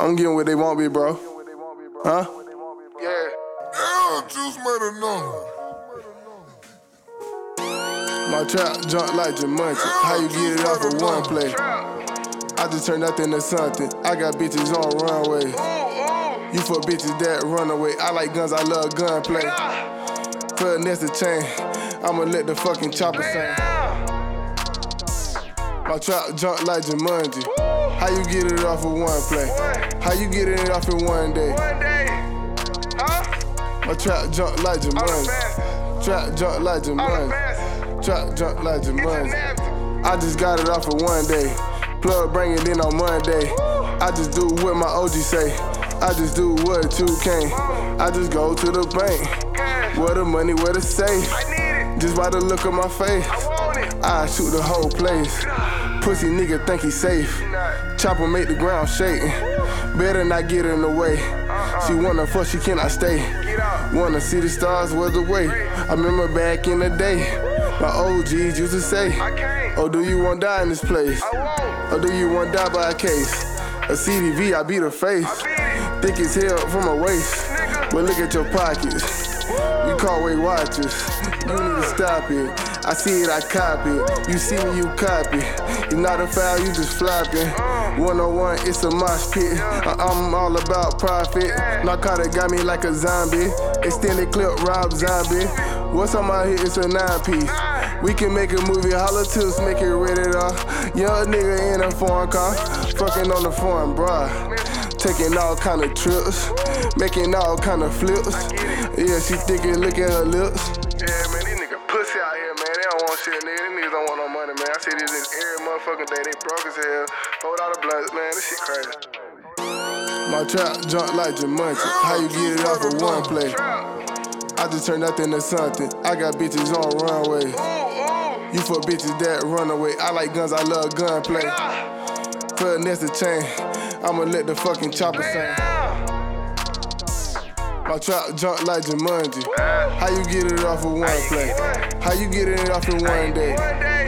I'm getting what they want me, bro. Huh? Yeah. Juice made a number. My trap jump like Jumanji. How you get it off of one play? I just turned nothing into something. I got bitches on runway. You for bitches that run away. I like guns, I love gunplay. For a nested chain, I'ma let the fucking chopper sing. My trap jump like Jumanji. How you get it off of one play? How you get it off in one day? One day. Huh? My trap jump like Jumanji. Trap jump like Jumanji. Trap jump like Jumanji. I just got it off of one day. Plug bring it in on Monday. I just do what my OG say. I just do what you can. I just go to the bank. Where the money, where the safe. I need it. Just by the look of my face. I shoot the whole place. Pussy nigga think he safe. Chopper make the ground shake. Better not get in the way. She wanna fuck, she cannot stay. Wanna see the stars, where the way. I remember back in the day, my OGs used to say. Oh, do you wanna die in this place? Or do you wanna die by a case? A CDV, I beat her face. Thick as hell from her waist. But look at your pockets. You call Weight Watchers. You need to stop it. I see it, I copy it. You see me, you copy. You not a foul, you just flopping. 101, it's a mosh pit. I- I'm all about profit. Narcotic got me like a zombie. Extended clip, Rob Zombie. What's on my hit? It's a nine piece. We can make a movie, holla tips, make it rated R. Young nigga in a foreign car, fucking on the foreign bra. Taking all kind of trips, making all kind of flips. Yeah, she thinking, look at her lips. Shit, nigga. These niggas don't want no money, man. I see these niggas every motherfucking day. They broke as hell. Hold out the blunts, man. This shit crazy. My trap jump like Jumanji. How you get it off of one play? I just turned nothing into something. I got bitches on ooh. You for bitches that run away. I like guns, I love gunplay. For a nested chain, I'ma let the fucking chopper sing. My trap jump like Jumanji. How you get it off of one play? How you get it off in one day? One day.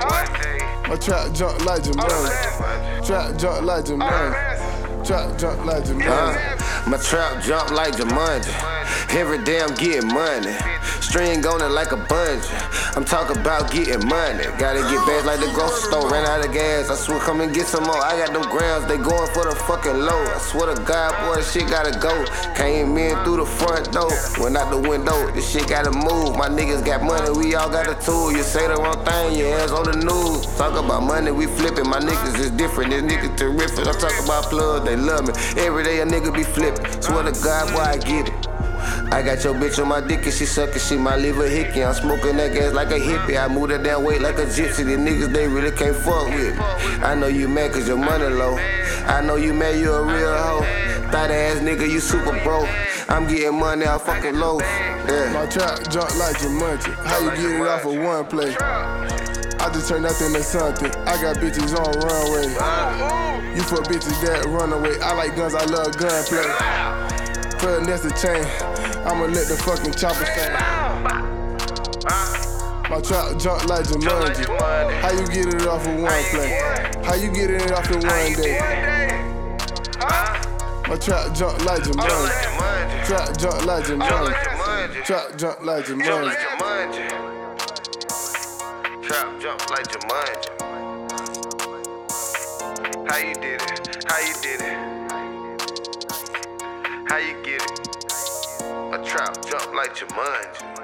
Huh? My trap jump like Jumanji. Trap jump like Jumanji. Trap jump like? Jumanji. My trap jump like Jumanji. Every day I'm getting money. String on it like a bungee. I'm talking about getting money. Gotta get bags like the grocery store. Ran out of gas. I swear, come and get some more. I got them grams. They going for the fucking low. I swear to God, boy, this shit gotta go. Came in through the front door. Went out the window. This shit gotta move. My niggas got money. We all got a tool. You say the wrong thing, your ass on the news. Talk about money, we flipping. My niggas is different. This nigga terrific. I talk about plugs, they love me. Every day a nigga be flipping. Swear to God, boy, I get it. I got your bitch on my dick and she suckin', she my liver hickey. I'm smoking that gas like a hippie. I move that damn weight like a gypsy. These niggas, they really can't fuck with me. I know you mad cause your money low. I know you mad, you a real hoe. Thought ass nigga, you super broke. I'm getting money out fucking low. Yeah. My trap jump like Jumanji. How you get it off of one play? I just turned that into something. I got bitches on runways. You for bitches that run away. I like guns, I love gunplay. For a nested chain, I'ma let the fucking chopper sing. My trap jump like Jumanji. How you get it off of one play? How you get it off in one day? One day. Huh? My trap jump like Jumanji. Trap jump like Jumanji. Trap jump like Jumanji. Trap jump like Jumanji. How you did it? How you did it? How you get it? A trap jump like Jumanji.